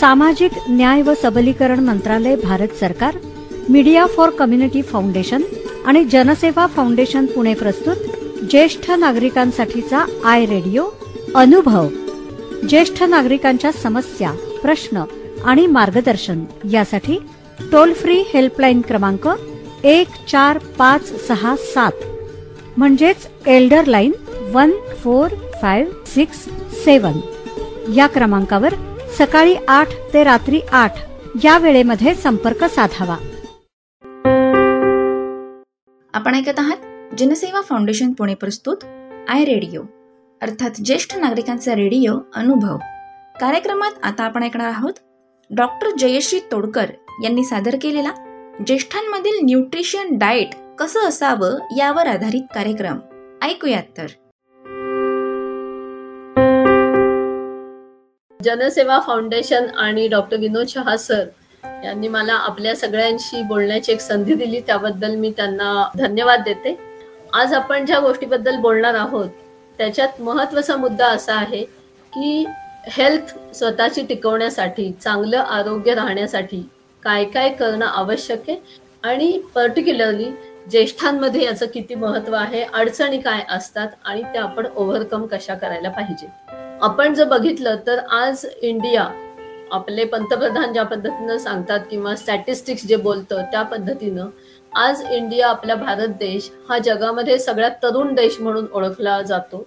सामाजिक न्याय व सबलीकरण मंत्रालय भारत सरकार मीडिया फॉर कम्युनिटी फाउंडेशन आणि जनसेवा फाउंडेशन पुणे प्रस्तुत ज्येष्ठ नागरिकांसाठीचा आय रेडिओ अनुभव. ज्येष्ठ नागरिकांच्या समस्या प्रश्न आणि मार्गदर्शन यासाठी टोल फ्री हेल्पलाईन क्रमांक एक चार पाच सहा सात म्हणजेच elder line one four five six seven या क्रमांकावर सकाळी आठ ते रात्री आठ. या वेळेमध्ये संपर्क साधावा. आपण ऐकत आहात जनसेवा फाउंडेशन पुणे प्रस्तुत आय रेडिओ. अर्थात ज्येष्ठ नागरिकांचा रेडिओ अनुभव. कार्यक्रमात आता आपण ऐकणार आहोत डॉक्टर जयश्री तोडकर यांनी सादर केलेला ज्येष्ठांमधील न्यूट्रिशन डाएट कसं असावं यावर आधारित कार्यक्रम. ऐकूयात तर. जनसेवा फाउंडेशन आणि डॉक्टर विनोद शहा सर यांनी मला आपल्या सगळ्यांशी बोलण्याची एक संधी दिली. त्याबद्दल मी त्यांना धन्यवाद देते. आज आपण ज्या गोष्टीबद्दल बोलणार आहोत त्याच्यात महत्त्वाचा मुद्दा असा आहे की हेल्थ स्वतःची टिकवण्यासाठी चांगलं आरोग्य राहण्यासाठी काय काय करणं आवश्यक आहे आणि पर्टिक्युलरली ज्येष्ठांमध्ये याचं किती महत्त्व आहे अडचणी काय असतात आणि त्या आपण ओव्हरकम कशा करायला पाहिजे. आपण जर बघितलं तर आज इंडिया आपले पंतप्रधान ज्या पद्धतीनं सांगतात किंवा स्टॅटिस्टिक्स जे बोलतं त्या पद्धतीनं आज इंडिया आपला भारत देश हा जगामध्ये सगळ्यात तरुण देश म्हणून ओळखला जातो.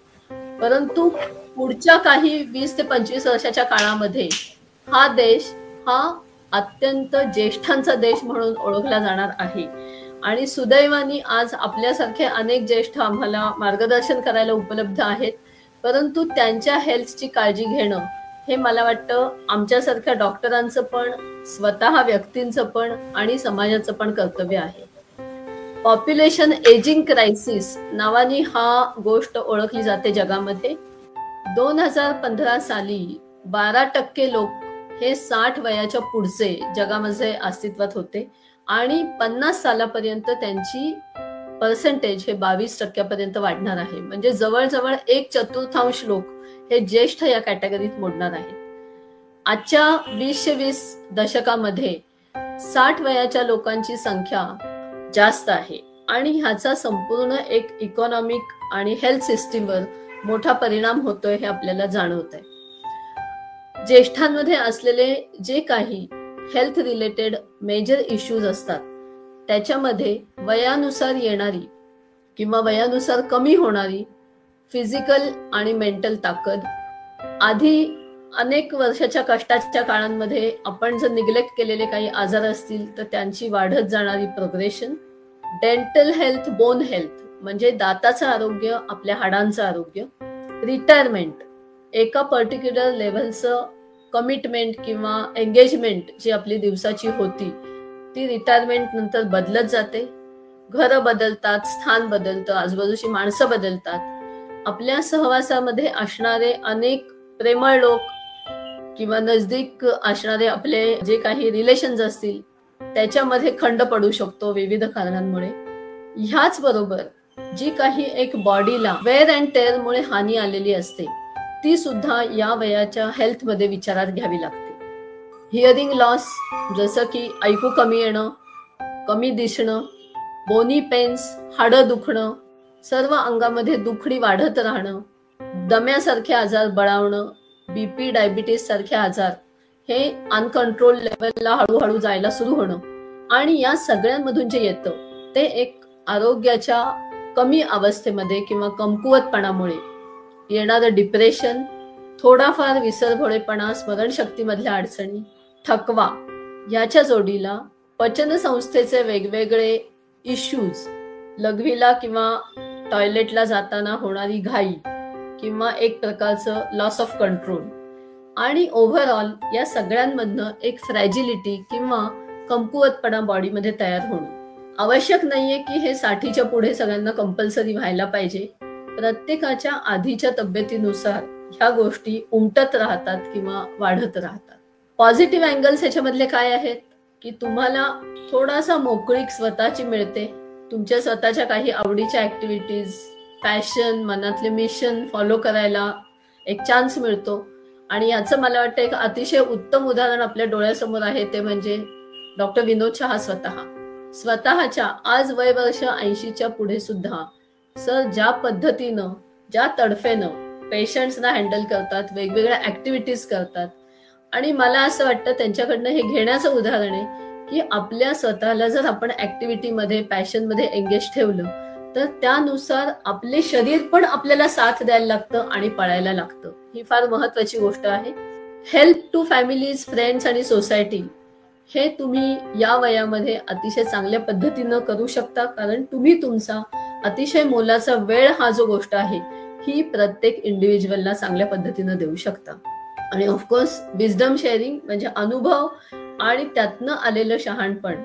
परंतु पुढच्या काही वीस ते पंचवीस वर्षाच्या काळामध्ये हा देश हा अत्यंत ज्येष्ठांचा देश म्हणून ओळखला जाणार आहे. आणि सुदैवानी आज आपल्यासारखे अनेक ज्येष्ठ आम्हाला मार्गदर्शन करायला उपलब्ध आहेत. परंतु त्यांच्या हेल्थची काळजी घेणं हे मला वाटतं आमच्यासारख्या डॉक्टरांचं पण स्वतः व्यक्तींचं पण आणि समाजाचं पण कर्तव्य आहे. पॉप्युलेशन एजिंग क्रायसिस नावाने हा गोष्ट ओळखली जाते जगामध्ये. दोन हजार पंधरा साली बारा टक्के लोक हे साठ वयाच्या पुढचे जगामध्ये अस्तित्वात होते आणि पन्नास सालापर्यंत त्यांची पर्सेंटेज हे बावीस टक्क्यापर्यंत वाढणार आहे. म्हणजे जवळजवळ एक चतुर्थांश लोक हे ज्येष्ठ या कॅटेगरीत मोडणार आहेत. आजच्या वीसशे वीस दशकामध्ये साठ वयाच्या लोकांची संख्या जास्त आहे. आणि ह्याचा संपूर्ण एक इकॉनॉमिक आणि हेल्थ सिस्टीमवर मोठा परिणाम होतोय हे आपल्याला जाणवत आहे. ज्येष्ठांमध्ये असलेले जे काही हेल्थ रिलेटेड मेजर इश्यूज असतात त्याच्यामध्ये वयानुसार येणारी किंवा वयानुसार कमी होणारी फिजिकल आणि मेंटल ताकद. आधी अनेक वर्षाच्या कष्टाच्या काळांमध्ये आपण जर निग्लेक्ट केलेले काही आजार असतील तर त्यांची वाढत जाणारी progression dental health bone health म्हणजे दाताचं आरोग्य आपल्या हाडांचं आरोग्य. रिटायरमेंट एका पर्टिक्युलर लेव्हलचं कमिटमेंट किंवा एंगेजमेंट जी आपली दिवसाची होती ती रिटायरमेंट नंतर बदलत जाते. घर बदलतात स्थान बदलतं आजूबाजूची माणसं बदलतात. आपल्या सहवासामध्ये असणारे अनेक प्रेमळ लोक किंवा नजदीक असणारे आपले जे काही रिलेशन्स असतील त्याच्यामध्ये खंड पडू शकतो विविध कारणांमुळे. ह्याच बरोबर जी काही एक बॉडीला वेअर अँड टेअर मुळे हानी आलेली असते ती सुद्धा या वयाच्या हेल्थमध्ये विचारात घ्यावी लागते. हिअरिंग लॉस जसं की ऐकू कमी येणं कमी दिसणं बोनी पेन्स हाडं दुखणं सर्व अंगामध्ये दुखणी वाढत राहणं दम्यासारखे आजार बळावणं बीपी डायबिटीस सारखे आजार हे अनकंट्रोल लेवलला हळूहळू जायला सुरू होणं. आणि या सगळ्यांमधून जे येतं ते एक आरोग्याच्या कमी अवस्थेमध्ये किंवा कमकुवतपणामुळे येणारं डिप्रेशन थोडाफार विसरभोळेपणा स्मरणशक्तीमधल्या अडचणी थकवा याच्या जोडीला पचनसंस्थेचे वेगवेगळे इश्यूज लघवीला किंवा टॉयलेटला जाताना होणारी घाई किंवा एक प्रकारचं लॉस ऑफ कंट्रोल आणि ओव्हरऑल या सगळ्यांमधनं एक फ्रॅजिलिटी किंवा कमकुवतपणा बॉडीमध्ये तयार होणं. आवश्यक नाहीये की हे साठीच्या पुढे सगळ्यांना कंपल्सरी व्हायला पाहिजे. प्रत्येकाच्या आधीच्या तब्येतीनुसार ह्या गोष्टी उमटत राहतात किंवा वाढत राहतात. पॉझिटिव्ह अँगल्स ह्याच्यामधले काय आहेत? की तुम्हाला थोडासा मोकळीक स्वतःची मिळते. तुमच्या स्वतःच्या काही आवडीच्या ऍक्टिव्हिटीज पॅशन मनातले मिशन फॉलो करायला एक चान्स मिळतो. आणि याचं मला वाटतं एक अतिशय उत्तम उदाहरण आपल्या डोळ्यासमोर आहे ते म्हणजे डॉक्टर विनोद शहा स्वतः. स्वतःच्या आज वय वर्ष ऐंशीच्या पुढे सुद्धा सर ज्या पद्धतीनं ज्या तडफेनं पेशंट्सना हँडल करतात वेगवेगळ्या ऍक्टिव्हिटीज करतात आणि मला असं वाटतं त्यांच्याकडनं हे घेण्याचं उदाहरण आहे की आपल्या स्वतःला जर आपण ऍक्टिव्हिटीमध्ये पॅशनमध्ये एंगेज ठेवलं तर त्यानुसार आपले शरीर पण आपल्याला साथ द्यायला लागतं आणि पळायला लागतं. ही फार महत्वाची गोष्ट आहे. हेल्प टू फॅमिलीज फ्रेंड्स आणि सोसायटी हे तुम्ही या वयामध्ये अतिशय चांगल्या पद्धतीनं करू शकता कारण तुम्ही तुमचा अतिशय मोलाचा वेळ हा जो गोष्ट आहे ही प्रत्येक इंडिव्हिज्युअलला चांगल्या पद्धतीनं देऊ शकता. आणि ऑफकोर्स विजडम शेअरिंग म्हणजे अनुभव आणि त्यातनं आलेलं शहाणपण.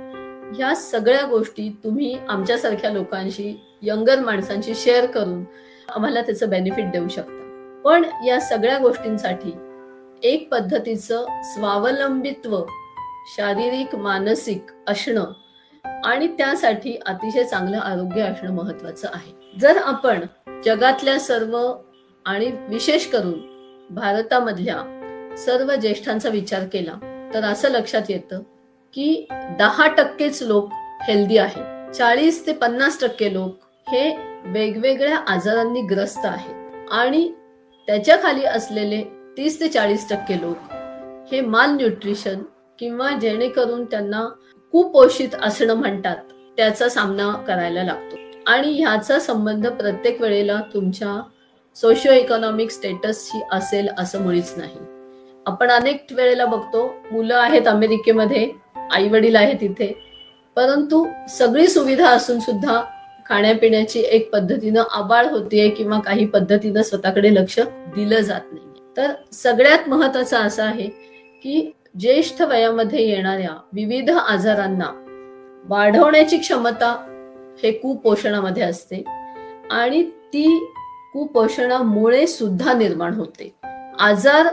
ह्या सगळ्या गोष्टी तुम्ही आमच्यासारख्या लोकांशी यंगर माणसांशी शेअर करून आम्हाला त्याचं बेनिफिट देऊ शकता. पण या सगळ्या गोष्टींसाठी एक पद्धतीचं स्वावलंबित्व शारीरिक मानसिक असणं आणि त्यासाठी अतिशय चांगलं आरोग्य असणं महत्वाचं आहे. जर आपण जगातल्या सर्व आणि विशेष करून भारतामधल्या सर्व ज्येष्ठांचा विचार केला तर असं लक्षात येतं की दहा टक्केच लोक हेल्दी आहेत. चाळीस ते पन्नास टक्के लोक हे वेगवेगळ्या आजारांनी ग्रस्त आहेत. आणि त्याच्याखाली असलेले तीस ते चाळीस टक्के लोक हे माल न्यूट्रिशन किंवा जेणेकरून त्यांना कुपोषित असणं म्हणतात त्याचा सामना करायला लागतो. आणि ह्याचा संबंध प्रत्येक वेळेला तुमच्या सोशिओ इकॉनॉमिक स्टेटसशी असेल असं मुळीच नाही. आपण अनेक वेळेला बघतो मुलं आहेत अमेरिकेमध्ये आई वडील आहेत इथे परंतु सगळी सुविधा असून सुद्धा खाण्यापिण्याची एक पद्धतीनं आबाळ होतीये किंवा काही पद्धतीनं स्वतःकडे लक्ष दिलं जात नाही तर सगळ्यात महत्वाचं असं आहे की ज्येष्ठ वयामध्ये येणाऱ्या विविध आजारांना वाढवण्याची क्षमता हे कुपोषणामध्ये असते आणि ती कुपोषणामुळे सुद्धा निर्माण होते. आजार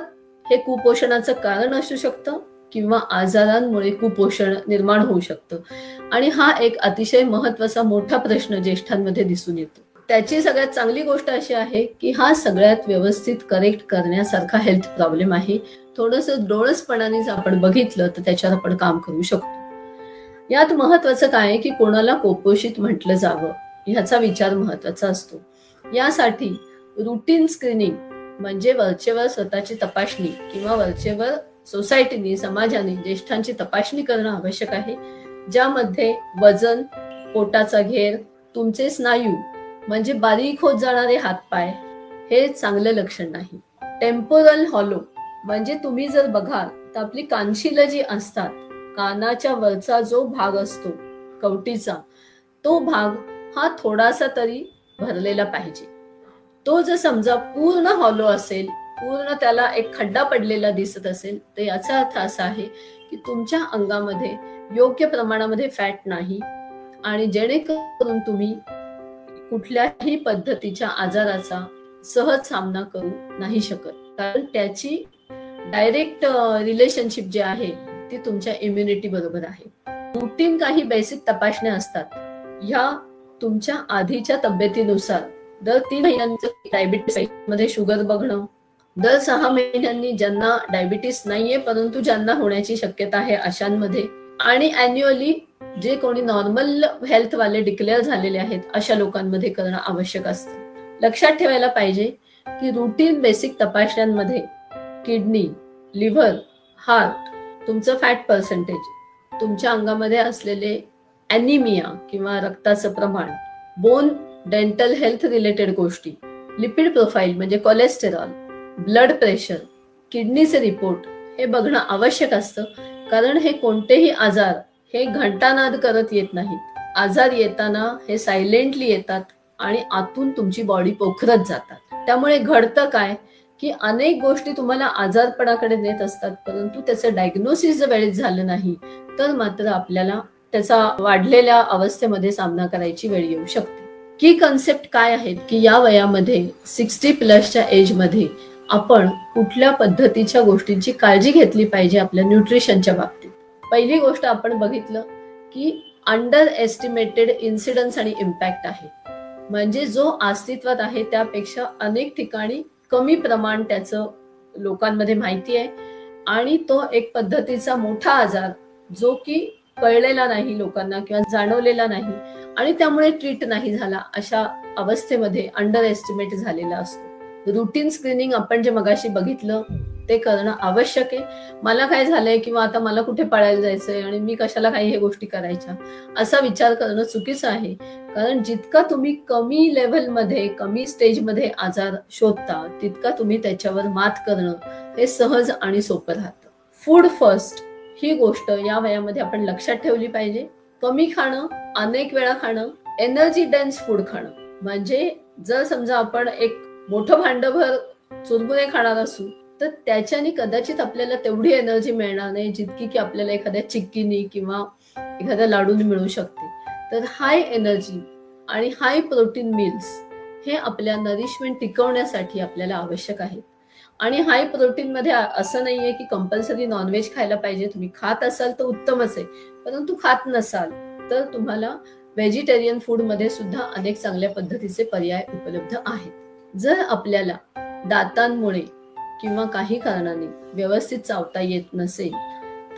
हे कुपोषणाचं कारण असू शकतं किंवा आजारांमुळे कुपोषण निर्माण होऊ शकतं. आणि हा एक अतिशय महत्त्वाचा मोठा प्रश्न ज्येष्ठांमध्ये दिसून येतो. त्याची सगळ्यात चांगली गोष्ट अशी आहे की हा सगळ्यात व्यवस्थित करेक्ट करण्यासारखा हेल्थ प्रॉब्लेम आहे. थोडस डोळसपणाने जर आपण बघितलं तर त्याच्यावर आपण काम करू शकतो. यात महत्वाचं काय की कोणाला कुपोषित म्हटलं जावं? ह्याचा विचार महत्त्वाचा असतो. यासाठी रुटीन स्क्रीनिंग म्हणजे वरचेवर स्वतःची तपासणी किंवा वरचेवर सोसायटीने समाजाने ज्येष्ठांची तपासणी करणं आवश्यक आहे. ज्यामध्ये वजन पोटाचा घेर तुमचे स्नायू म्हणजे बारीक होत जाणारे हातपाय हे चांगलं लक्षण नाही. टेम्पोरल हॉलो म्हणजे तुम्ही जर बघाल तर आपली कानशिलं जी असतात कानाच्या वरचा जो भाग असतो कवटीचा तो भाग हा थोडासा तरी भरलेला पाहिजे. तो जर समजा पूर्ण हॉलो असेल पूर्ण त्याला एक खड्डा पडलेला दिसत असेल तर याचा अर्थ असा आहे की तुमच्या अंगामध्ये योग्य प्रमाणामध्ये फॅट नाही आणि जेणेकरून तुम्ही कुठल्याही पद्धतीच्या आजाराचा सहज सामना करू नाही शकत. कारण त्याची डायरेक्ट रिलेशनशिप जी आहे ती तुमच्या इम्युनिटी बरोबर आहे. रुटीन काही बेसिक तपासण्या असतात. ह्या तुमच्या आधीच्या तब्येतीनुसार दर तीन महिन्यांचं डायबिटीसमध्ये शुगर बघणं दर सहा महिन्यांनी ज्यांना डायबिटीस नाहीये परंतु ज्यांना होण्याची शक्यता आहे अशांमध्ये आणि अॅन्युअली जे कोणी नॉर्मल हेल्थ वाले डिक्लेअर झालेले आहेत अशा लोकांमध्ये करणं आवश्यक असतं. लक्षात ठेवायला पाहिजे की रुटीन बेसिक तपासण्यांमध्ये किडनी लिव्हर हार्ट तुमचं फॅट पर्सेंटेज तुमच्या अंगामध्ये असलेले अॅनिमिया किंवा रक्ताचं प्रमाण बोन डेंटल हेल्थ रिलेटेड गोष्टी लिपिड प्रोफाईल म्हणजे कोलेस्टेरॉल ब्लड प्रेशर किडनीचे रिपोर्ट हे बघणं आवश्यक असतं. कारण हे कोणतेही आजार हे घंटानाद करत येत नाहीत. आजार येताना हे सायलेंटली येतात आणि आतून तुमची बॉडी पोखरत जातात. त्यामुळे घडतं काय की अनेक गोष्टी तुम्हाला आजारपणाकडे नेत असतात परंतु त्याचं डायग्नोसिस जर वेळेत झालं नाही तर मात्र आपल्याला त्याचा वाढलेल्या अवस्थेमध्ये सामना करायची वेळ येऊ शकते. की कन्सेप्ट काय आहेत की या वयामध्ये सिक्स्टी प्लसच्या एजमध्ये आपण कुठल्या पद्धतीच्या गोष्टींची काळजी घेतली पाहिजे आपल्या न्यूट्रिशनच्या बाबतीत? पहिली गोष्ट आपण बघितलं की अंडर एस्टिमेटेड इन्सिडन्स आणि इम्पॅक्ट आहे. म्हणजे जो अस्तित्वात आहे त्यापेक्षा अनेक ठिकाणी कमी प्रमाण त्याचं लोकांमध्ये माहिती आहे आणि तो एक पद्धतीचा मोठा आजार जो की कळलेला नाही लोकांना किंवा जाणवलेला नाही आणि त्यामुळे ट्रीट नाही झाला अशा अवस्थेमध्ये अंडर एस्टिमेट झालेला असतो. रुटीन स्क्रीनिंग आपण जे मगाशी बघितलं ते करणं आवश्यक आहे. मला काय झालंय किंवा आता मला कुठे पळायला जायचंय आणि मी कशाला काही हे गोष्टी करायच्या असा विचार करणं चुकीचं आहे. कारण जितका तुम्ही कमी लेव्हलमध्ये कमी स्टेजमध्ये आजार शोधता तितका तुम्ही त्याच्यावर मात करणं हे सहज आणि सोपं राहतं. फूड फर्स्ट ही गोष्ट या वयामध्ये आपण लक्षात ठेवली पाहिजे. कमी खाणं अनेक वेळा खाणं एनर्जी डेन्स फूड खाणं. म्हणजे जर समजा आपण एक मोठं भांडभर चुरमुरे खाणार असू तर त्याच्याने कदाचित आपल्याला तेवढी एनर्जी मिळणार नाही जितकी की आपल्याला एखाद्या चिक्कीनी किंवा एखाद्या लाडून मिळू शकते. तर हाय एनर्जी आणि हाय प्रोटीन मिल्स हे आपल्या नरिशमेंट टिकवण्यासाठी आपल्याला आवश्यक आहे. आणि हाय प्रोटीन मध्ये असं नाहीये की कंपल्सरी नॉनव्हेज खायला पाहिजे तुम्ही खात असाल तर उत्तमच आहे. परंतु खात नसाल तर तुम्हाला व्हेजिटेरियन फूडमध्ये सुद्धा अनेक चांगल्या पद्धतीचे पर्याय उपलब्ध आहेत. जर आपल्याला दातांमुळे किंवा काही कारणाने व्यवस्थित चावता येत नसेल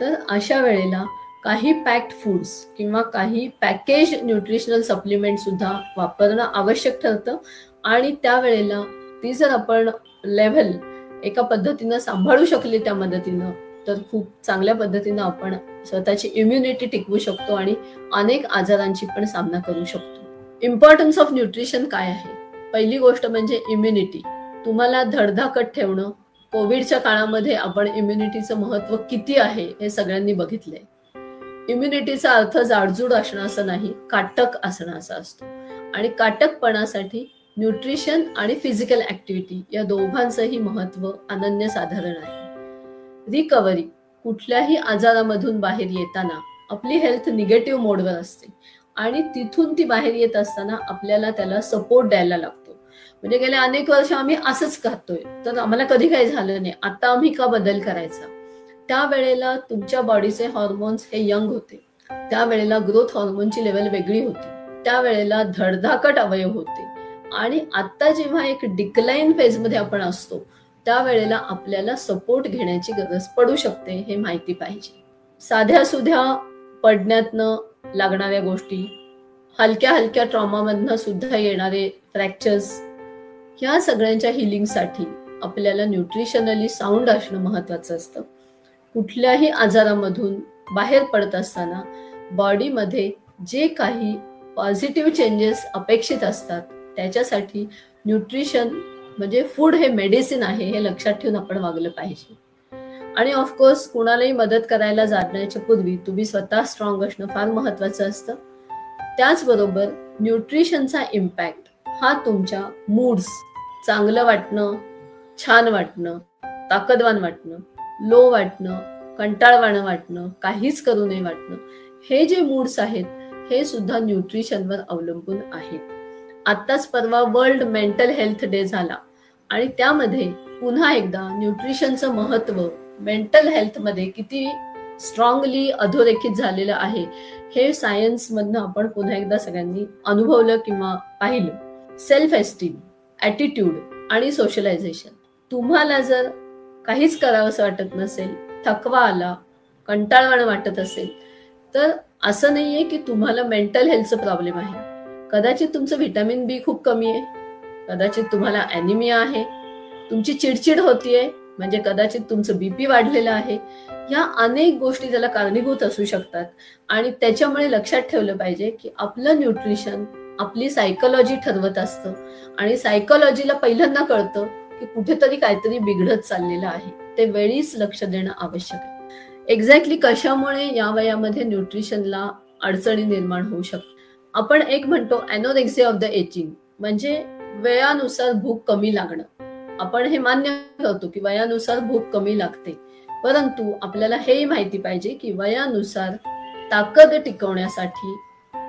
तर अशा वेळेला काही पॅक्ड फूड्स किंवा काही पॅकेज न्यूट्रिशनल सप्लिमेंट सुद्धा वापरणं आवश्यक ठरतं. आणि त्यावेळेला ती जर आपण लेव्हल एका पद्धतीनं सांभाळू शकली त्या मदतीनं तर खूप चांगल्या पद्धतीनं आपण स्वतःची इम्युनिटी टिकवू शकतो आणि अनेक आजारांची पण सामना करू शकतो. इम्पॉर्टन्स ऑफ न्यूट्रिशन काय आहे? पहिली गोष्ट म्हणजे इम्युनिटी तुम्हाला धडधाकट ठेवणं कोविडच्या काळामध्ये आपण इम्युनिटीचं महत्त्व किती आहे हे सगळ्यांनी बघितलंय. इम्युनिटीचा अर्थ जाडजूड असणं असं नाही काटक असणं असं असतो. आणि काटकपणासाठी न्यूट्रिशन आणि फिजिकल ऍक्टिव्हिटी या दोघांचंही महत्त्व अनन्यसाधारण आहे. रिकव्हरी कुठल्याही आजारामधून बाहेर येताना आपली हेल्थ निगेटिव्ह मोडवर असते आणि तिथून ती बाहेर येत असताना आपल्याला त्याला सपोर्ट द्यायला लागतो. म्हणजे गेल्या अनेक वर्ष आम्ही असंच करतोय तर आम्हाला कधी काही झालं नाही. आता आम्ही का बदल करायचा? त्यावेळेला तुमच्या बॉडीचे हॉर्मोन्स हे यंग होते. त्यावेळेला ग्रोथ हॉर्मोनची लेवल वेगळी होती. त्यावेळेला धडधाकट अवयव होते. आणि आता जेव्हा एक डिक्लाइन फेजमध्ये आपण असतो त्यावेळेला आपल्याला सपोर्ट घेण्याची गरज पडू शकते हे माहिती पाहिजे. साध्या सुध्या पडण्यातनं लागणाऱ्या गोष्टी हलक्या हलक्या ट्रॉमामधनं सुद्धा येणारे फ्रॅक्चर्स ह्या सगळ्यांच्या हिलिंगसाठी आपल्याला न्यूट्रिशनली साऊंड असणं महत्वाचं असतं. कुठल्याही आजारामधून बाहेर पडत असताना बॉडीमध्ये जे काही पॉझिटिव्ह चेंजेस अपेक्षित असतात त्याच्यासाठी न्यूट्रिशन म्हणजे फूड हे मेडिसिन आहे हे लक्षात ठेवून आपण वागलं पाहिजे. आणि ऑफकोर्स कुणालाही मदत करायला जाण्याच्या पूर्वी तुम्ही स्वतः स्ट्रॉंग असणं फार महत्वाचं असतं. त्याचबरोबर न्यूट्रिशनचा इम्पॅक्ट हा तुमच्या मूड्स चांगलं वाटणं छान वाटणं ताकदवान वाटणं लो वाटणं कंटाळवाणं वाटणं काहीच करू नये वाटणं हे जे मूड्स आहेत हे सुद्धा न्यूट्रिशनवर अवलंबून आहेत. आत्ताच परवा वर्ल्ड मेंटल हेल्थ डे झाला. आणि त्यामध्ये पुन्हा एकदा न्यूट्रिशनचं महत्त्व मेंटल हेल्थमध्ये किती स्ट्रॉंगली अधोरेखित झालेलं आहे हे सायन्स मधनं आपण पुन्हा एकदा सगळ्यांनी अनुभवलं किंवा पाहिलं. सेल्फ एस्टीम ॲटिट्यूड आणि सोशलायझेशन तुम्हाला जर काहीच करावंसं वाटत नसेल थकवा आला कंटाळवाणं वाटत असेल तर असं नाहीये की तुम्हाला मेंटल हेल्थचं प्रॉब्लेम आहे. कदाचित तुमचं व्हिटॅमिन बी खूप कमी आहे. कदाचित तुम्हाला अॅनिमिया आहे. तुमची चिडचिड होतीये. म्हणजे कदाचित तुमचं बीपी वाढलेलं आहे. या अनेक गोष्टी त्याला कारणीभूत असू शकतात. आणि त्याच्यामुळे लक्षात ठेवलं पाहिजे की आपलं न्यूट्रिशन आपली सायकोलॉजी ठरवत असतं. आणि सायकोलॉजीला पहिल्यांदा कळतं की कुठेतरी काहीतरी बिघडत चाललेलं आहे. ते वेळीच लक्ष देणं आवश्यक आहे. एक्झॅक्टली कशामुळे या वयामध्ये न्यूट्रिशनला अडचणी निर्माण होऊ शकतात? आपण एक म्हणतो अॅनोरेक्सिया ऑफ द एजिंग म्हणजे वेळानुसार भूक कमी लागणं. आपण हे मान्य करतो की वयानुसार भूक कमी लागते. परंतु आपल्याला हेही माहिती पाहिजे की वयानुसार ताकद टिकवण्यासाठी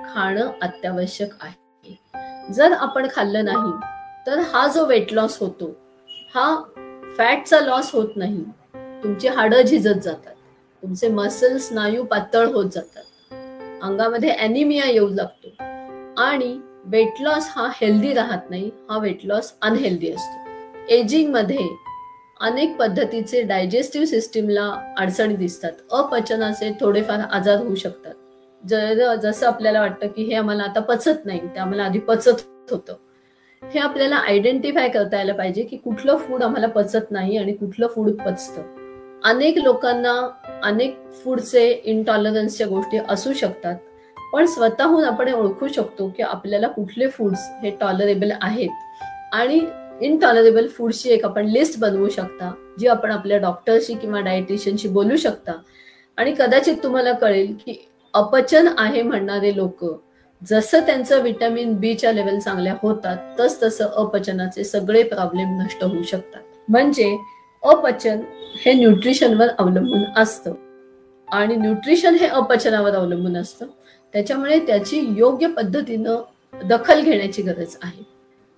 खाणं अत्यावश्यक आहे. जर आपण खाल्लं नाही तर हा जो वेट लॉस होतो हा फॅटचा लॉस होत नाही. तुमची हाडं झिजत जातात. तुमचे मसल स्नायू पातळ होत जातात. अंगामध्ये अॅनिमिया येऊ लागतो. आणि वेट लॉस हा हेल्दी राहत नाही हा वेट लॉस अनहेल्दी असतो. एजिंगमध्ये अनेक पद्धतीचे डायजेस्टिव्ह सिस्टीमला अडचणी दिसतात. अपचनाचे थोडेफार आजार होऊ शकतात. जर जसं आपल्याला वाटतं की हे आम्हाला आता पचत नाही ते आम्हाला आधी पचत होतं. हे आपल्याला आयडेंटिफाय करता यायला पाहिजे की कुठलं फूड आम्हाला पचत नाही आणि कुठलं फूड पचतं. अनेक लोकांना अनेक फूडचे इनटॉलरन्सच्या गोष्टी असू शकतात. पण स्वतःहून आपण ओळखू शकतो की आपल्याला कुठले फूड्स हे टॉलरेबल आहेत. आणि इनटॉलरेबल फूडची एक आपण लिस्ट बनवू शकता जी आपण आपल्या डॉक्टरशी किंवा डायटिशियनशी बोलू शकता. आणि कदाचित तुम्हाला कळेल की अपचन आहे म्हणणारे लोक जसं त्यांचं विटॅमिन बीच्या लेवल चांगल्या होतात तस तसं अपचनाचे सगळे प्रॉब्लेम नष्ट होऊ शकतात. म्हणजे अपचन हे न्यूट्रिशनवर अवलंबून असतं. आणि न्यूट्रिशन हे अपचनावर अवलंबून असतं. त्याच्यामुळे त्याची योग्य पद्धतीनं दखल घेण्याची गरज आहे.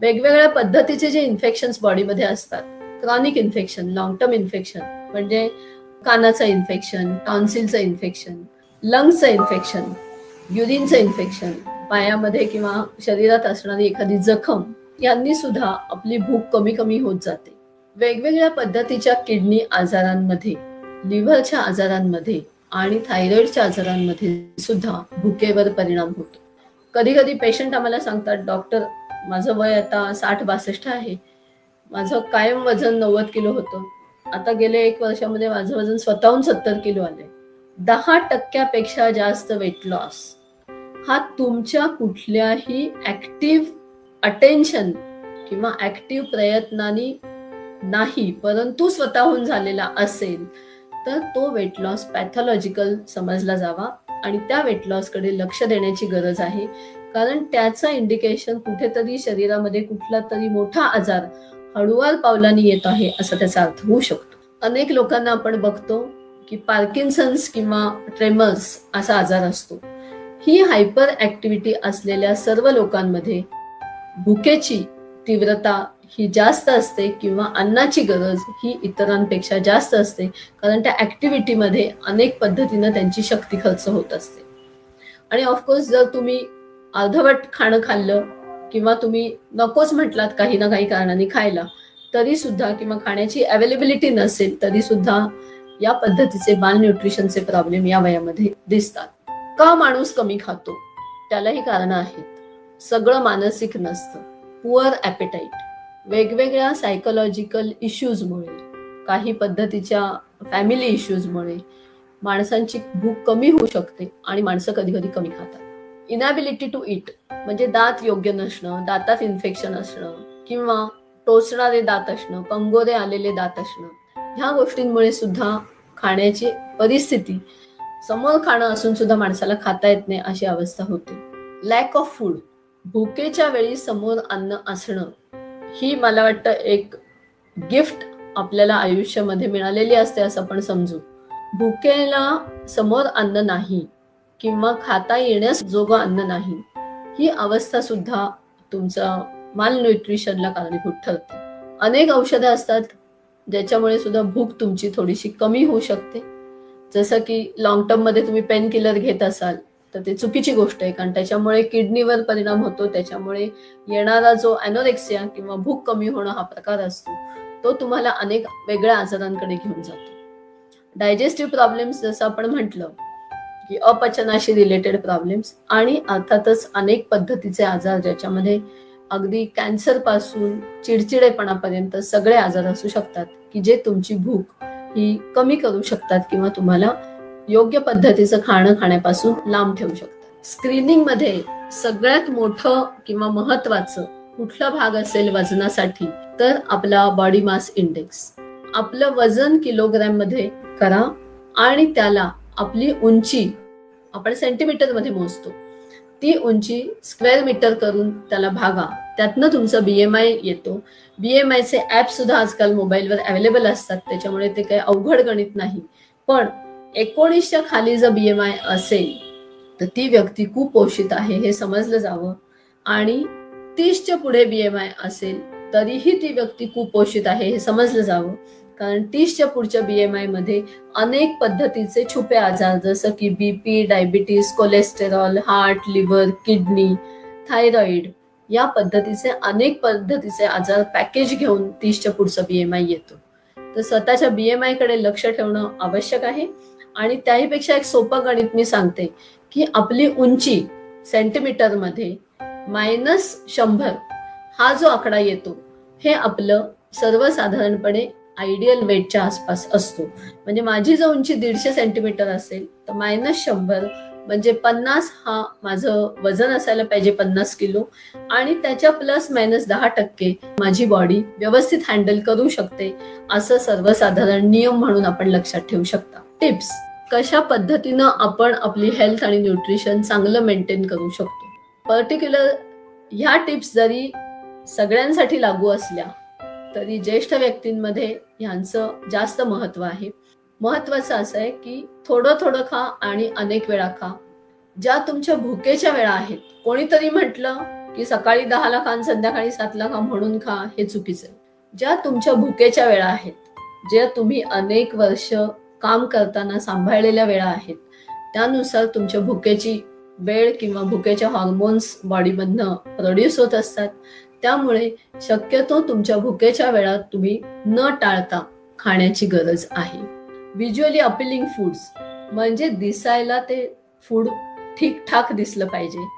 वेगवेगळ्या पद्धतीचे जे इन्फेक्शन्स बॉडीमध्ये असतात chronic infection long term infection म्हणजे कानाचं इन्फेक्शन टॉन्सिलचं इन्फेक्शन लंग्सचं इन्फेक्शन युरिनचं इन्फेक्शन पायामध्ये किंवा शरीरात असणारी एखादी जखम यांनी सुद्धा आपली भूक कमी कमी होत जाते. वेगवेगळ्या पद्धतीच्या किडनी आजारांमध्ये लिव्हरच्या आजारांमध्ये आणि थायरॉइडच्या आजारांमध्ये सुद्धा भुकेवर परिणाम होतो. कधी कधी पेशंट आम्हाला सांगतात डॉक्टर माझं वय आता साठ बासष्ट आहे. माझं कायम वजन नव्वद किलो होतं. आता गेले एक वर्षामध्ये माझं वजन स्वतःहून सत्तर किलो आले दहा टक्क्यापेक्षा जास्त वेट लॉस हा तुमच्या कुठल्याही ऍक्टिव्ह अटेन्शन किंवा ऍक्टिव्ह प्रयत्नांनी नाही परंतु स्वतःहून झालेला असेल तर तो वेट लॉस पॅथॉलॉजिकल समजला जावा आणि त्या वेट लॉसकडे लक्ष देण्याची गरज आहे. कारण त्याचं इंडिकेशन कुठेतरी शरीरामध्ये कुठला तरी मोठा आजार हळूवार पावलांनी येत आहे असा त्याचा अर्थ होऊ शकतो. अनेक लोकांना आपण बघतो की पार्किन्सन्स किंवा ट्रेमर्स असा आजार असतो. ही हायपर ऍक्टिव्हिटी असलेल्या सर्व लोकांमध्ये भुकेची तीव्रता ही जास्त असते किंवा अन्नाची गरज ही इतरांपेक्षा जास्त असते कारण त्या ॲक्टिव्हिटीमध्ये अनेक पद्धतीनं त्यांची शक्ती खर्च होत असते. आणि ऑफकोर्स जर तुम्ही अर्धवट खाणं खाल्लं किंवा तुम्ही नकोच म्हटलात काही ना काही कारणाने खायला तरी सुद्धा किंवा खाण्याची अवेलेबिलिटी नसेल तरी सुद्धा या पद्धतीचे बाल न्यूट्रिशनचे प्रॉब्लेम या वयामध्ये दिसतात. का माणूस कमी खातो? त्यालाही कारण आहेत. सगळं मानसिक नसतं. पुअर ॲपेटाईट वेगवेगळ्या सायकोलॉजिकल इश्यूजमुळे काही पद्धतीच्या फॅमिली इश्यूजमुळे माणसांची भूक कमी होऊ शकते आणि माणसं कधी कधी कमी खातात. इनॅबिलिटी टू इट म्हणजे दात योग्य नसणं दातात इन्फेक्शन असणं किंवा टोचणारे दात असणं कंगोरे आलेले दात असणं ह्या गोष्टींमुळे सुद्धा खाण्याची परिस्थिती समोर खाणं असून सुद्धा माणसाला खाता येत नाही अशी अवस्था होते. लॅक ऑफ फूड भुकेच्या वेळी समोर अन्न असणं ही मला वाटतं एक गिफ्ट आपल्याला आयुष्यामध्ये मिळालेली असते असं आपण समजू. भुकेला समोर अन्न नाही किंवा खाता येण्यास जोगं अन्न नाही ही अवस्था सुद्धा तुमचा माल न्यूट्रिशनला कारणीभूत ठरते. अनेक औषधं असतात ज्याच्यामुळे सुद्धा भूक तुमची थोडीशी कमी होऊ शकते. जसं की लॉंग टर्ममध्ये तुम्ही पेन किलर घेत असाल तर ते चुकीची गोष्ट आहे कारण त्याच्यामुळे किडनीवर परिणाम होतो त्याच्यामुळे येणारा जो अॅनोरेक्सिया किंवा भूक कमी होणं हा प्रकार असतो तो तुम्हाला अनेक वेगळ्या आजारांकडे घेऊन जातो. डायजेस्टिव्ह प्रॉब्लेम्स जसं आपण म्हटलं की अपचनाशी रिलेटेड प्रॉब्लेम्स आणि अर्थातच अनेक पद्धतीचे आजार ज्याच्यामध्ये अगदी कॅन्सरपासून चिडचिडेपणापर्यंत सगळे आजार असू शकतात की जे तुमची भूक ही कमी करू शकतात किंवा तुम्हाला योग्य पद्धतीचं खाणं खाण्यापासून लांब ठेवू शकतात. स्क्रीनिंगमध्ये सगळ्यात मोठं किंवा महत्वाचं कुठला भाग असेल वजनासाठी तर आपला बॉडी मास इंडेक्स आपलं वजन किलोग्रॅममध्ये करा आणि त्याला आपली उंची आपण सेंटीमीटरमध्ये मोजतो. ती उंची स्क्वेअर मीटर करून त्याला भागा. त्यातनं तुमचं बीएमआय येतो. बीएमआयचे ऍप सुद्धा आजकाल मोबाईलवर अवेलेबल असतात. त्याच्यामुळे ते काही अवघड गणित नाही. पण एकोणीसच्या खाली जर बी एम आय असेल तर ती व्यक्ती कुपोषित आहे हे समजलं जावं. आणि तीसच्या पुढे बी एम आय असेल तरीही ती व्यक्ती कुपोषित आहे हे समजलं जावं. कारण तीसच्या पुढच्या बी एम आयमध्ये अनेक पद्धतीचे छुपे आजार जसं की BP diabetes cholesterol heart liver kidney thyroid या पद्धतीचे अनेक पद्धतीचे आजार पॅकेज घेऊन तीसच्या पुढचा आय येतो. तर स्वतःच्या बी एमकडे लक्ष ठेवणं आवश्यक आहे. आणि त्याहीपेक्षा एक सोपं गणित मी सांगते की आपली उंची सेंटीमीटरमध्ये मायनस शंभर हा जो आकडा येतो हे आपलं सर्वसाधारणपणे आयडियल वेटच्या आसपास असतो. म्हणजे माझी जर उंची दीडशे सेंटीमीटर असेल तर मायनस शंभर म्हणजे पन्नास हा माझं वजन असायला पाहिजे पन्नास किलो आणि त्याच्या प्लस मायनस दहा टक्के माझी बॉडी व्यवस्थित हँडल करू शकते असं सर्वसाधारण नियम म्हणून आपण लक्षात ठेवू शकता. टिप्स कशा पद्धतीनं आपण आपली हेल्थ आणि न्यूट्रिशन चांगलं मेंटेन करू शकतो? पर्टिक्युलर ह्या टिप्स जरी सगळ्यांसाठी लागू असल्या तरी ज्येष्ठ व्यक्तींमध्ये ह्यांचं जास्त महत्त्व आहे. महत्वाचं असं आहे की थोडं थोडं खा आणि अनेक वेळा खा. ज्या तुमच्या भुकेच्या वेळा आहेत कोणीतरी म्हटलं की सकाळी दहाला खा आणि संध्याकाळी सातला खा म्हणून खा हे चुकीचं आहे. ज्या तुमच्या भुकेच्या वेळा आहेत ज्या तुम्ही अनेक वर्ष काम करताना सांभाळलेल्या वेळा आहेत. त्यानुसार तुमच्या भुकेची वेळ किंवा भुकेच्या हॉर्मोन्स बॉडीमधनं प्रोड्यूस होत असतात. त्यामुळे शक्यतो तुमच्या भुकेच्या वेळात तुम्ही न टाळता खाण्याची गरज आहे. व्हिज्युअली अपिलिंग फूड्स म्हणजे दिसायला ते फूड ठीकठाक दिसलं पाहिजे.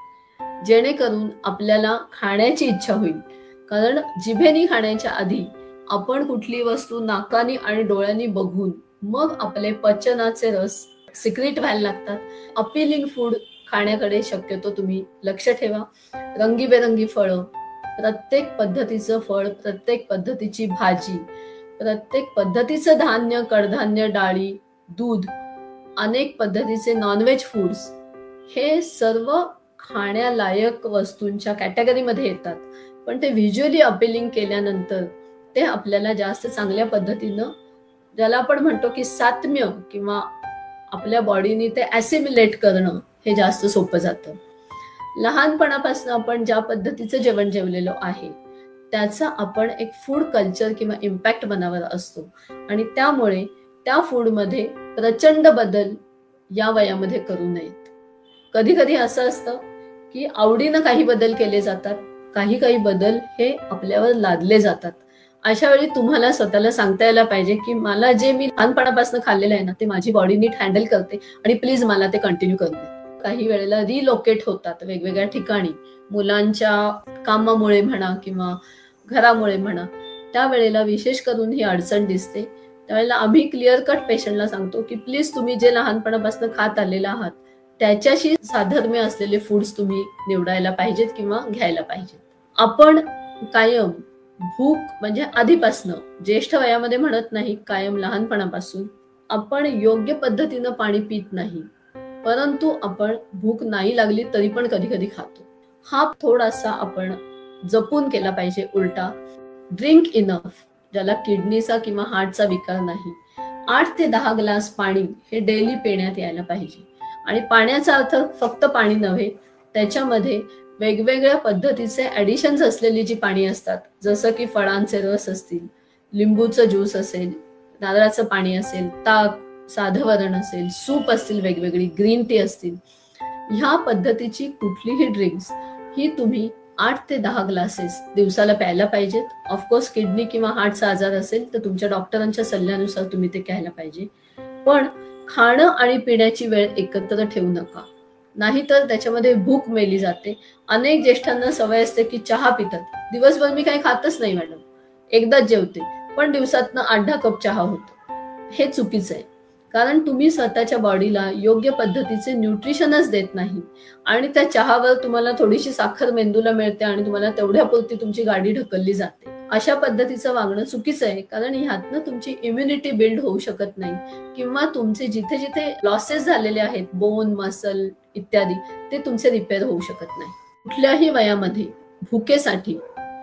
जेणेकरून आपल्याला खाण्याची इच्छा होईल. कारण जिभेनी खाण्याच्या आधी आपण कुठली वस्तू नाकानी आणि डोळ्यांनी बघून मग आपले पचनाचे रस सिक्रेट व्हायला लागतात. अपिलिंग फूड खाण्याकडे शक्यतो तुम्ही लक्ष ठेवा. रंगीबेरंगी फळं प्रत्येक पद्धतीचं फळ प्रत्येक पद्धतीची भाजी प्रत्येक पद्धतीचं धान्य कडधान्य डाळी दूध अनेक पद्धतीचे नॉनव्हेज फूड्स हे सर्व खाण्यालायक वस्तूंच्या कॅटेगरीमध्ये येतात. पण ते व्हिज्युअली अपिलिंग केल्यानंतर ते आपल्याला जास्त चांगल्या पद्धतीनं ज्याला आपण म्हणतो की सात्म्य किंवा आपल्या बॉडीने ते ऍसिम्युलेट करणं हे जास्त सोपं जातं. लहानपणापासून आपण ज्या पद्धतीचं जेवण जेवलेलो आहे त्याचा आपण एक फूड कल्चर किंवा इम्पॅक्ट मनावर असतो. आणि त्यामुळे त्या फूडमध्ये प्रचंड बदल या वयामध्ये करू नयेत. कधी कधी असं असतं की आवडीनं काही बदल केले जातात काही काही बदल हे आपल्यावर लादले जातात. अशा वेळी तुम्हाला स्वतःला सांगता यायला पाहिजे की मला जे मी लहानपणापासून खाल्लेलं आहे ना ते माझी बॉडी नीट हँडल करते आणि प्लीज मला ते कंटिन्यू करू दे. काही वेळेला रिलोकेट होतात वेगवेगळ्या ठिकाणी. मुलांच्या कामामुळे म्हणा किंवा घरामुळे म्हणा त्यावेळेला विशेष करून ही अडचण दिसते. त्यावेळेला आम्ही क्लिअर कट पेशंटला सांगतो की प्लीज तुम्ही जे लहानपणापासून खात आलेला आहात त्याच्याशी साधर्म्य असलेले फूड्स तुम्ही निवडायला पाहिजेत किंवा घ्यायला पाहिजेत. आपण कायम भूक म्हणजे आधीपासनं ज्येष्ठ वयामध्ये म्हणत नाही कायम लहानपणापासून. आपण योग्य पद्धतीनं पाणी पित नाही परंतु आपण भूक नाही लागली तरी पण कधी कधी खातो. हा थोडासा आपण जपून केला पाहिजे उलटा. ड्रिंक इनफ ज्याला किडनीचा किंवा हार्टचा विकार नाही. आठ ते दहा ग्लास पाणी हे डेली पिण्यात यायला पाहिजे. आणि पाण्याचा अर्थ फक्त पाणी नव्हे त्याच्यामध्ये वेगवेगळ्या पद्धतीचे ॲडिशन्स असलेली जी पाणी असतात जसं की फळांचे रस असतील लिंबूचं ज्यूस असेल नारळाचं पाणी असेल ताक साधं वरण असेल सूप असतील वेगवेगळी ग्रीन टी असतील ह्या पद्धतीची कुठलीही ड्रिंक्स ही तुम्ही आठ ते दहा ग्लासेस दिवसाला प्यायला पाहिजेत. ऑफकोर्स किडनी किंवा हार्टचा आजार असेल तर तुमच्या डॉक्टरांच्या सल्ल्यानुसार तुम्ही ते घ्यायला पाहिजे. पण खाणं आणि पिण्याची वेळ एकत्र ठेवू नका. नाहीतर त्याच्यामध्ये भूक मेली जाते. अनेक ज्येष्ठांना सवय असते की चहा पितात. दिवसभर मी काही खातच नाही मॅडम. एकदाच जेवते पण दिवसातनं आठ दहा कप चहा होतो. हे चुकीचं आहे. कारण तुम्ही स्वतःच्या बॉडीला योग्य पद्धतीचे न्यूट्रिशनच देत नाही. आणि त्या चहावर तुम्हाला थोडीशी साखर मेंदूला मिळते आणि तुम्हाला तेवढ्यापुरती तुमची गाडी ढकलली जाते. अशा पद्धतीचं वागणं चुकीचं आहे. कारण ह्यातनं तुमची इम्युनिटी बिल्ड होऊ शकत नाही. किंवा तुमचे जिथे जिथे लॉसेस झालेले आहेत बोन मसल इत्यादी ते तुमचे रिपेअर होऊ शकत नाही. कुठल्याही वयामध्ये भुकेसाठी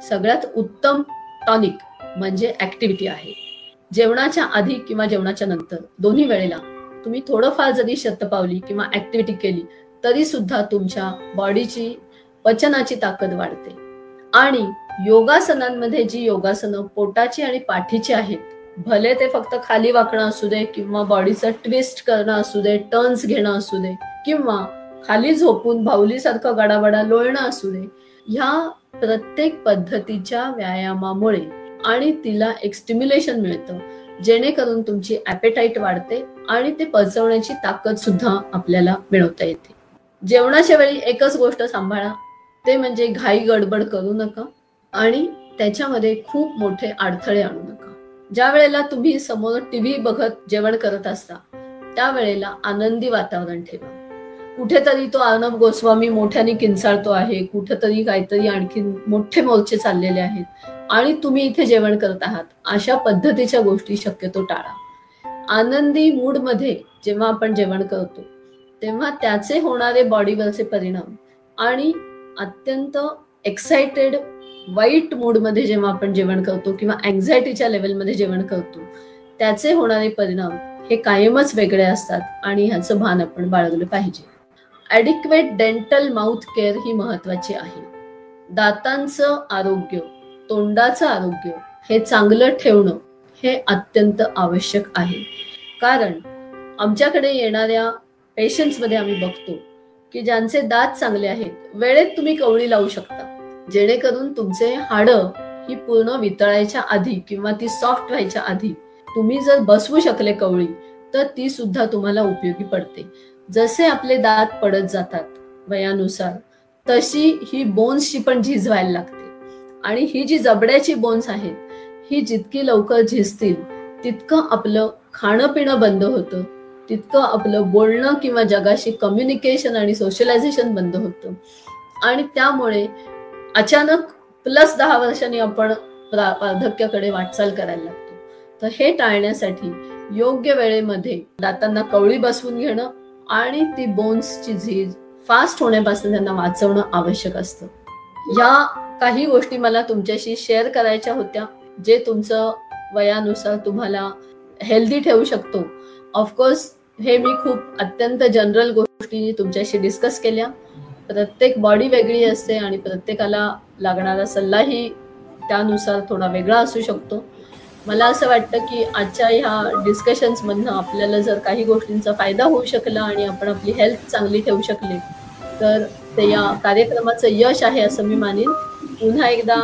सगळ्यात उत्तम टॉनिक म्हणजे ऍक्टिव्हिटी आहे. जेवणाच्या आधी किंवा जेवणाच्या नंतर दोन्ही वेळेला तुम्ही थोडंफार जरी शतपावली किंवा ऍक्टिव्हिटी केली तरी सुद्धा तुमच्या बॉडीची पचनाची ताकद वाढते. आणि योगासनांमध्ये जी योगासनं पोटाची आणि पाठीची आहेत भले ते फक्त खाली वाकणं असू दे किंवा बॉडीचं ट्विस्ट करणं असू दे टर्न्स घेणं असू दे किंवा खाली झोपून भाऊलीसारखं गडाबडा लोळणं असू दे ह्या प्रत्येक पद्धतीच्या व्यायामामुळे आणि तिला एक स्टिम्युलेशन मिळतं जेणेकरून तुमची ॲपेटाईट वाढते आणि ते पचवण्याची ताकद सुद्धा आपल्याला मिळवता येते. जेवणाच्या वेळी एकच गोष्ट सांभाळा ते म्हणजे घाई गडबड करू नका आणि त्याच्यामध्ये खूप मोठे अडथळे आणू नका. ज्या वेळेला तुम्ही समोर टीव्ही बघत जेवण करत असता त्यावेळेला आनंदी वातावरण ठेवा. कुठेतरी तो अर्णब गोस्वामी मोठ्याने किंचाळतो आहे कुठेतरी काहीतरी आणखी मोठे मोर्चे चाललेले आहेत आणि तुम्ही इथे जेवण करत आहात अशा पद्धतीच्या गोष्टी शक्यतो टाळा. आनंदी मूडमध्ये जेव्हा आपण जेवण करतो तेव्हा त्याचे होणारे बॉडीवरचे परिणाम आणि अत्यंत एक्साइटेड वाईट मूडमध्ये जेव्हा आपण जेवण करतो किंवा अँझायटीच्या लेवलमध्ये जेवण करतो त्याचे होणारे परिणाम हे कायमच वेगळे असतात आणि ह्याचं भान आपण बाळगलं पाहिजे. ॲडिक्वेट डेंटल माउथ केअर ही महत्वाची आहे. दातांचं आरोग्य तोंडाचं आरोग्य हे चांगलं ठेवणं हे अत्यंत आवश्यक आहे. कारण आमच्याकडे येणाऱ्या पेशंट्समध्ये आम्ही बघतो की ज्यांचे दात चांगले आहेत वेळेत तुम्ही कवळी लावू शकता. जेणेकरून तुमचे हाड ही पूर्ण वितळायच्या आधी किंवा ती सॉफ्ट व्हायच्या आधी तुम्ही जर बसवू शकले कवळी तर ती सुद्धा तुम्हाला उपयोगी पडते. जसे आपले दात पडत जातात वयानुसार तशी ही बोन्सची पण झीज व्हायला लागते. आणि ही जी जबड्याची बोन्स आहेत ही जितकी लवकर झिजतील तितकं आपलं खाणं पिणं बंद होतं. तितकं आपलं बोलणं किंवा जगाशी कम्युनिकेशन आणि सोशलायझेशन बंद होतं. आणि त्यामुळे अचानक प्लस दहा वर्षांनी आपण वार्धक्याकडे वाटचाल करायला लागतो. तर हे टाळण्यासाठी योग्य वेळेमध्ये दातांना कवळी बसवून घेणं आणि ती बोन्सची झीज फास्ट होण्यापासून त्यांना वाचवणं आवश्यक असतं. या काही गोष्टी मला तुमच्याशी शेअर करायच्या होत्या जे तुमचं वयानुसार तुम्हाला हेल्दी ठेवू शकतो. ऑफकोर्स हे मी खूप अत्यंत जनरल गोष्टी तुमच्याशी डिस्कस केल्या. प्रत्येक बॉडी वेगळी असते आणि प्रत्येकाला लागणारा सल्लाही त्यानुसार थोडा वेगळा असू शकतो. मला असं वाटतं की आजच्या ह्या डिस्कशन्समधनं आपल्याला जर काही गोष्टींचा फायदा होऊ शकला आणि आपण आपली हेल्थ चांगली ठेवू शकली तर ते या कार्यक्रमाचं यश आहे असं मी मानेन. पुन्हा एकदा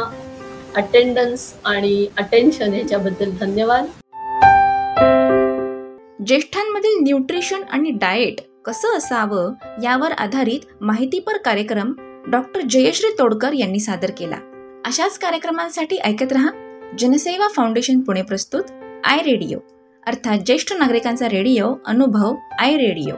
अटेंडन्स आणि अटेन्शन ह्याच्याबद्दल धन्यवाद. ज्येष्ठांमधील न्यूट्रिशन आणि डाएट कसं असावं यावर आधारित माहितीपर कार्यक्रम डॉक्टर जयश्री तोडकर यांनी सादर केला. अशाच कार्यक्रमांसाठी ऐकत रहा जनसेवा फाउंडेशन पुणे प्रस्तुत आय रेडिओ अर्थात ज्येष्ठ नागरिकांचा रेडिओ अनुभव आय रेडिओ